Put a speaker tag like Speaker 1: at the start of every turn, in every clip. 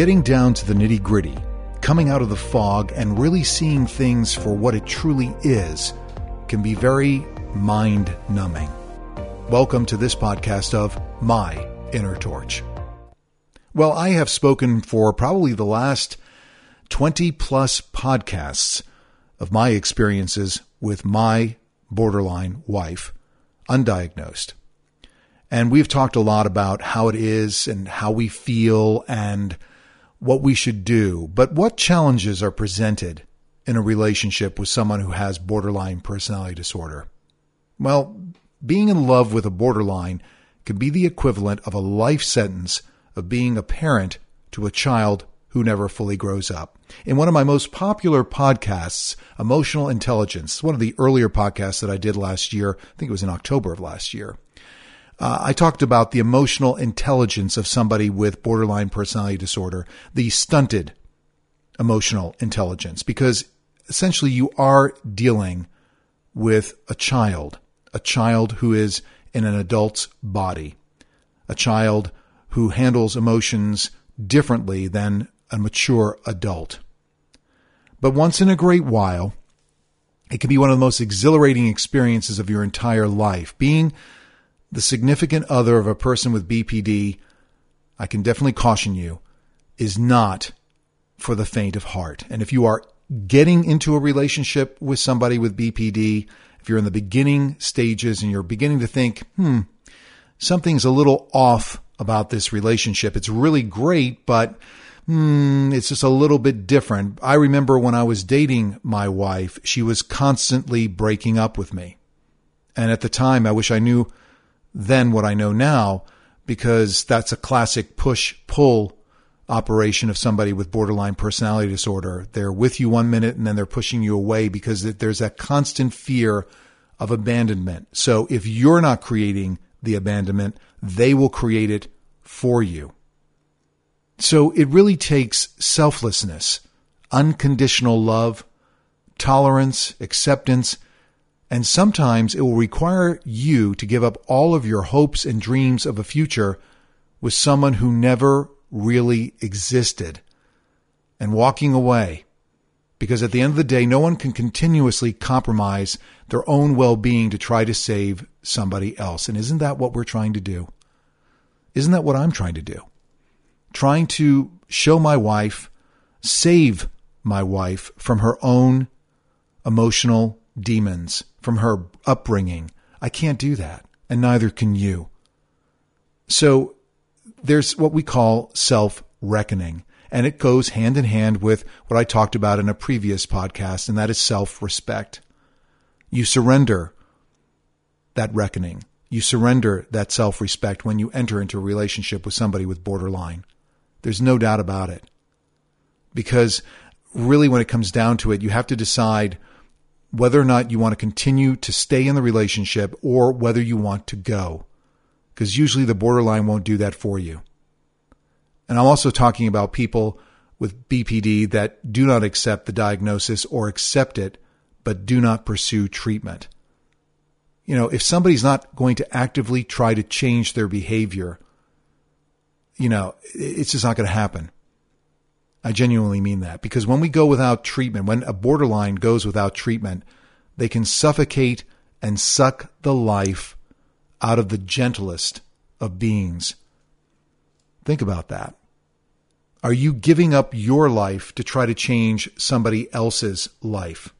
Speaker 1: Getting down to the nitty gritty, coming out of the fog, and really seeing things for what it truly is can be very mind numbing. Welcome to this podcast of My Inner Torch. Well, I have spoken for probably the last 20 plus podcasts of my experiences with my borderline wife, undiagnosed. And we've talked a lot about how it is and how we feel and what we should do. But what challenges are presented in a relationship with someone who has borderline personality disorder? Well, being in love with a borderline can be the equivalent of a life sentence of being a parent to a child who never fully grows up. In one of my most popular podcasts, Emotional Intelligence, one of the earlier podcasts that I did last year, I think it was in October of last year, uh, I talked about the emotional intelligence of somebody with borderline personality disorder, the stunted emotional intelligence, because essentially you are dealing with a child, a child who is in an adult's body, a child who handles emotions differently than a mature adult. But once in a great while, it can be one of the most exhilarating experiences of your entire life. Being the significant other of a person with BPD, I can definitely caution you, is not for the faint of heart. And if you are getting into a relationship with somebody with BPD, if you're in the beginning stages and you're beginning to think, hmm, something's a little off about this relationship, it's really great, but hmm, it's just a little bit different. I remember when I was dating my wife, she was constantly breaking up with me. And at the time, I wish I knew then what I know now because that's a classic push pull operation of somebody with borderline personality disorder. They're with you one minute and then they're pushing you away because there's that constant fear of abandonment. So if you're not creating the abandonment, they will create it for you. So it really takes selflessness, unconditional love, tolerance, acceptance, and sometimes it will require you to give up all of your hopes and dreams of a future with someone who never really existed and walking away. Because at the end of the day, no one can continuously compromise their own well being to try to save somebody else. And isn't that what we're trying to do? Isn't that what I'm trying to do? Trying to show my wife, save my wife from her own emotional demons from her upbringing. I can't do that, and neither can you. So there's what we call self reckoning, and it goes hand in hand with what I talked about in a previous podcast, and that is self respect. You surrender that reckoning. You surrender that self respect when you enter into a relationship with somebody with borderline. There's no doubt about it. Because really, when it comes down to it, you have to decide whether or not you want to continue to stay in the relationship or whether you want to go. Because usually the borderline won't do that for you. And I'm also talking about people with BPD that do not accept the diagnosis or accept it, but do not pursue treatment. You know, if somebody's not going to actively try to change their behavior, you know, it's just not going to happen. I genuinely mean that because when we go without treatment, when a borderline goes without treatment, they can suffocate and suck the life out of the gentlest of beings. Think about that. Are you giving up your life to try to change somebody else's life?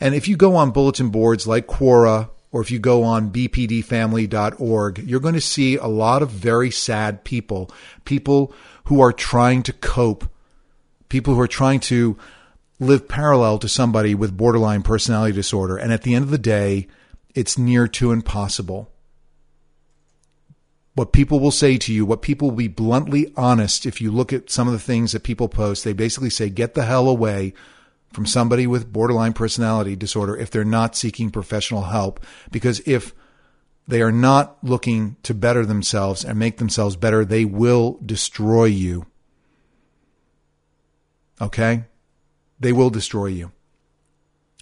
Speaker 1: And if you go on bulletin boards like Quora or if you go on bpdfamily.org, you're going to see a lot of very sad people, people who are trying to cope people who are trying to live parallel to somebody with borderline personality disorder. And at the end of the day, it's near to impossible. What people will say to you, what people will be bluntly honest, if you look at some of the things that people post, they basically say, get the hell away from somebody with borderline personality disorder if they're not seeking professional help. Because if they are not looking to better themselves and make themselves better, they will destroy you. Okay? They will destroy you.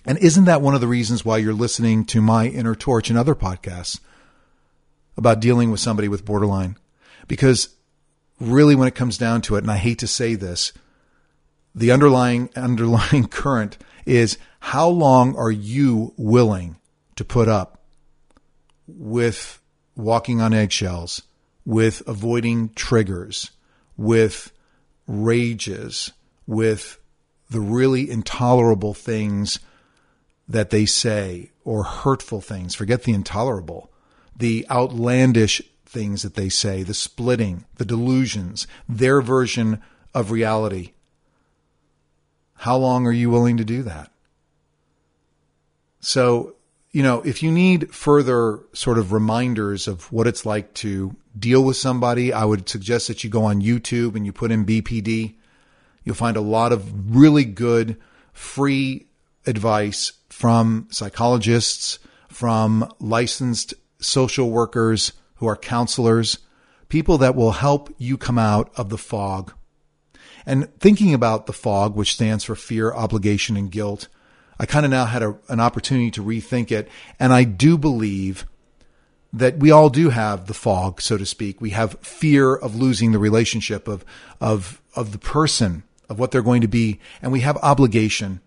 Speaker 1: And isn't that one of the reasons why you're listening to my inner torch and other podcasts about dealing with somebody with borderline? Because really, when it comes down to it, and I hate to say this, the underlying underlying current is how long are you willing to put up with walking on eggshells, with avoiding triggers, with rages, with the really intolerable things that they say or hurtful things. Forget the intolerable, the outlandish things that they say, the splitting, the delusions, their version of reality. How long are you willing to do that? So, you know, if you need further sort of reminders of what it's like to deal with somebody, I would suggest that you go on YouTube and you put in BPD. You'll find a lot of really good free advice from psychologists, from licensed social workers who are counselors, people that will help you come out of the fog. And thinking about the fog, which stands for fear, obligation, and guilt, I kind of now had a, an opportunity to rethink it. And I do believe that we all do have the fog, so to speak. We have fear of losing the relationship of, of, of the person, of what they're going to be. And we have obligation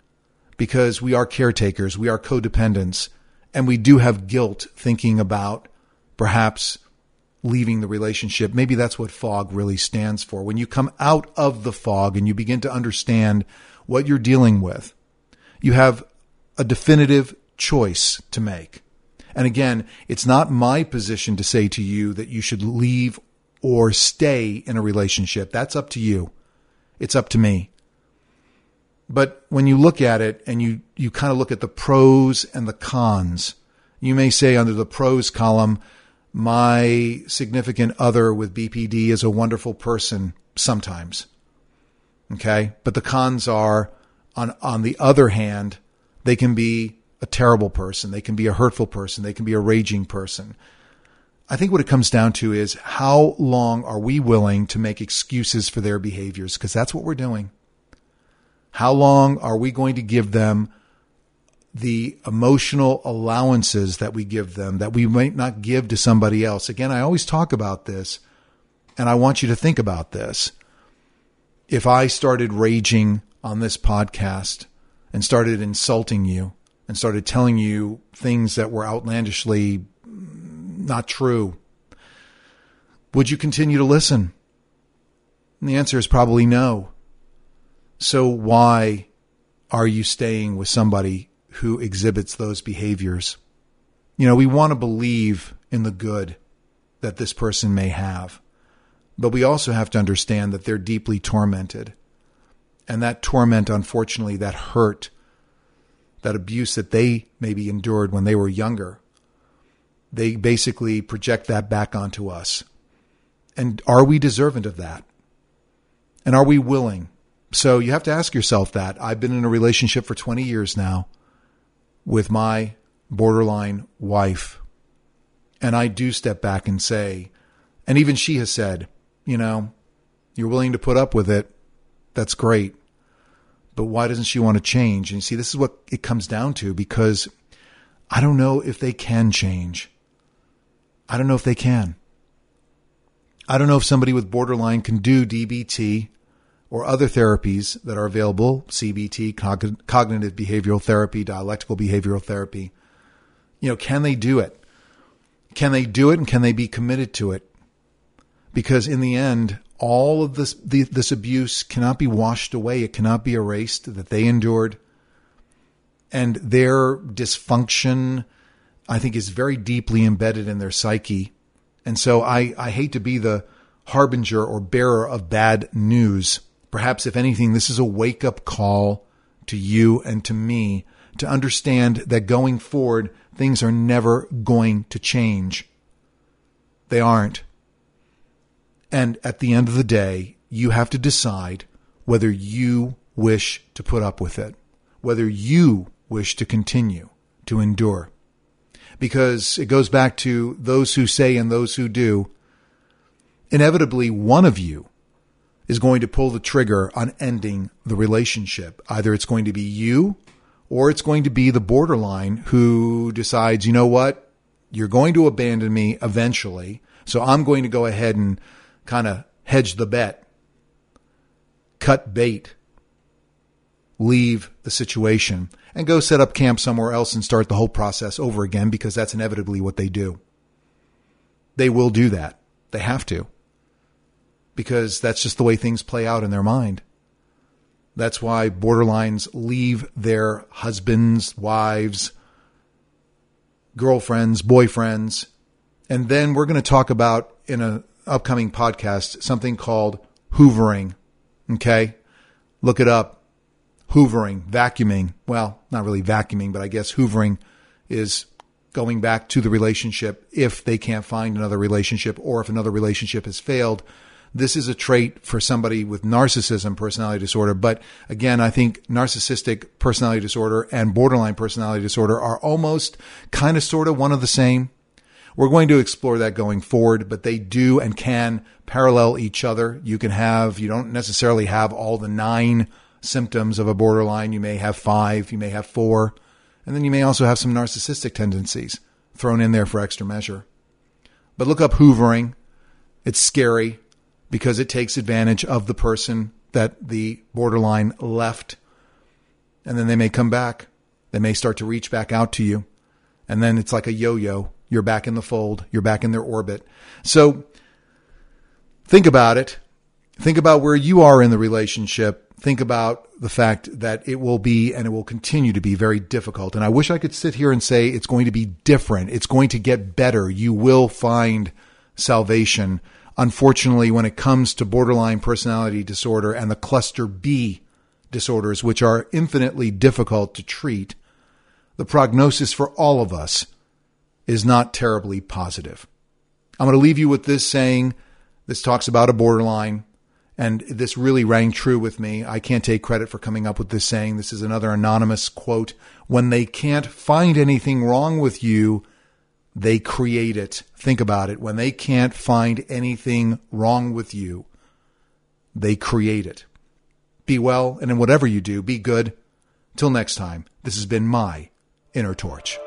Speaker 1: because we are caretakers. We are codependents and we do have guilt thinking about perhaps leaving the relationship. Maybe that's what fog really stands for. When you come out of the fog and you begin to understand what you're dealing with, you have a definitive choice to make. And again, it's not my position to say to you that you should leave or stay in a relationship. That's up to you. It's up to me. But when you look at it and you, you kind of look at the pros and the cons, you may say under the pros column, my significant other with BPD is a wonderful person sometimes. Okay. But the cons are on, on the other hand, they can be a terrible person. They can be a hurtful person. They can be a raging person. I think what it comes down to is how long are we willing to make excuses for their behaviors? Because that's what we're doing. How long are we going to give them the emotional allowances that we give them that we might not give to somebody else? Again, I always talk about this and I want you to think about this. If I started raging on this podcast and started insulting you and started telling you things that were outlandishly not true, would you continue to listen? And the answer is probably no. So why are you staying with somebody who exhibits those behaviors? You know, we want to believe in the good that this person may have, but we also have to understand that they're deeply tormented. And that torment, unfortunately, that hurt, that abuse that they maybe endured when they were younger, they basically project that back onto us. And are we deserving of that? And are we willing so you have to ask yourself that. I've been in a relationship for 20 years now with my borderline wife. And I do step back and say, and even she has said, you know, you're willing to put up with it. That's great. But why doesn't she want to change? And you see, this is what it comes down to because I don't know if they can change. I don't know if they can. I don't know if somebody with borderline can do DBT or other therapies that are available CBT, cog- cognitive behavioral therapy, dialectical behavioral therapy. You know, can they do it? Can they do it and can they be committed to it? Because in the end, all of this, the, this abuse cannot be washed away. It cannot be erased that they endured. And their dysfunction, I think, is very deeply embedded in their psyche. And so I, I hate to be the harbinger or bearer of bad news Perhaps, if anything, this is a wake up call to you and to me to understand that going forward, things are never going to change. They aren't. And at the end of the day, you have to decide whether you wish to put up with it, whether you wish to continue to endure. Because it goes back to those who say and those who do. Inevitably, one of you is going to pull the trigger on ending the relationship. Either it's going to be you or it's going to be the borderline who decides, you know what? You're going to abandon me eventually. So I'm going to go ahead and kind of hedge the bet, cut bait, leave the situation, and go set up camp somewhere else and start the whole process over again because that's inevitably what they do. They will do that. They have to. Because that's just the way things play out in their mind. That's why borderlines leave their husbands, wives, girlfriends, boyfriends. And then we're going to talk about in an upcoming podcast something called hoovering. Okay. Look it up. Hoovering, vacuuming. Well, not really vacuuming, but I guess hoovering is going back to the relationship if they can't find another relationship or if another relationship has failed this is a trait for somebody with narcissism personality disorder. But again, I think narcissistic personality disorder and borderline personality disorder are almost kind of sort of one of the same. We're going to explore that going forward, but they do and can parallel each other. You can have, you don't necessarily have all the nine symptoms of a borderline. You may have five, you may have four, and then you may also have some narcissistic tendencies thrown in there for extra measure. But look up hoovering. It's scary because it takes advantage of the person that the borderline left. And then they may come back. They may start to reach back out to you. And then it's like a yo yo. You're back in the fold. You're back in their orbit. So think about it. Think about where you are in the relationship. Think about the fact that it will be and it will continue to be very difficult. And I wish I could sit here and say it's going to be different. It's going to get better. You will find salvation Unfortunately, when it comes to borderline personality disorder and the cluster B disorders, which are infinitely difficult to treat, the prognosis for all of us is not terribly positive. I'm going to leave you with this saying. This talks about a borderline, and this really rang true with me. I can't take credit for coming up with this saying. This is another anonymous quote. When they can't find anything wrong with you, they create it. Think about it. When they can't find anything wrong with you, they create it. Be well, and in whatever you do, be good. Till next time, this has been my Inner Torch.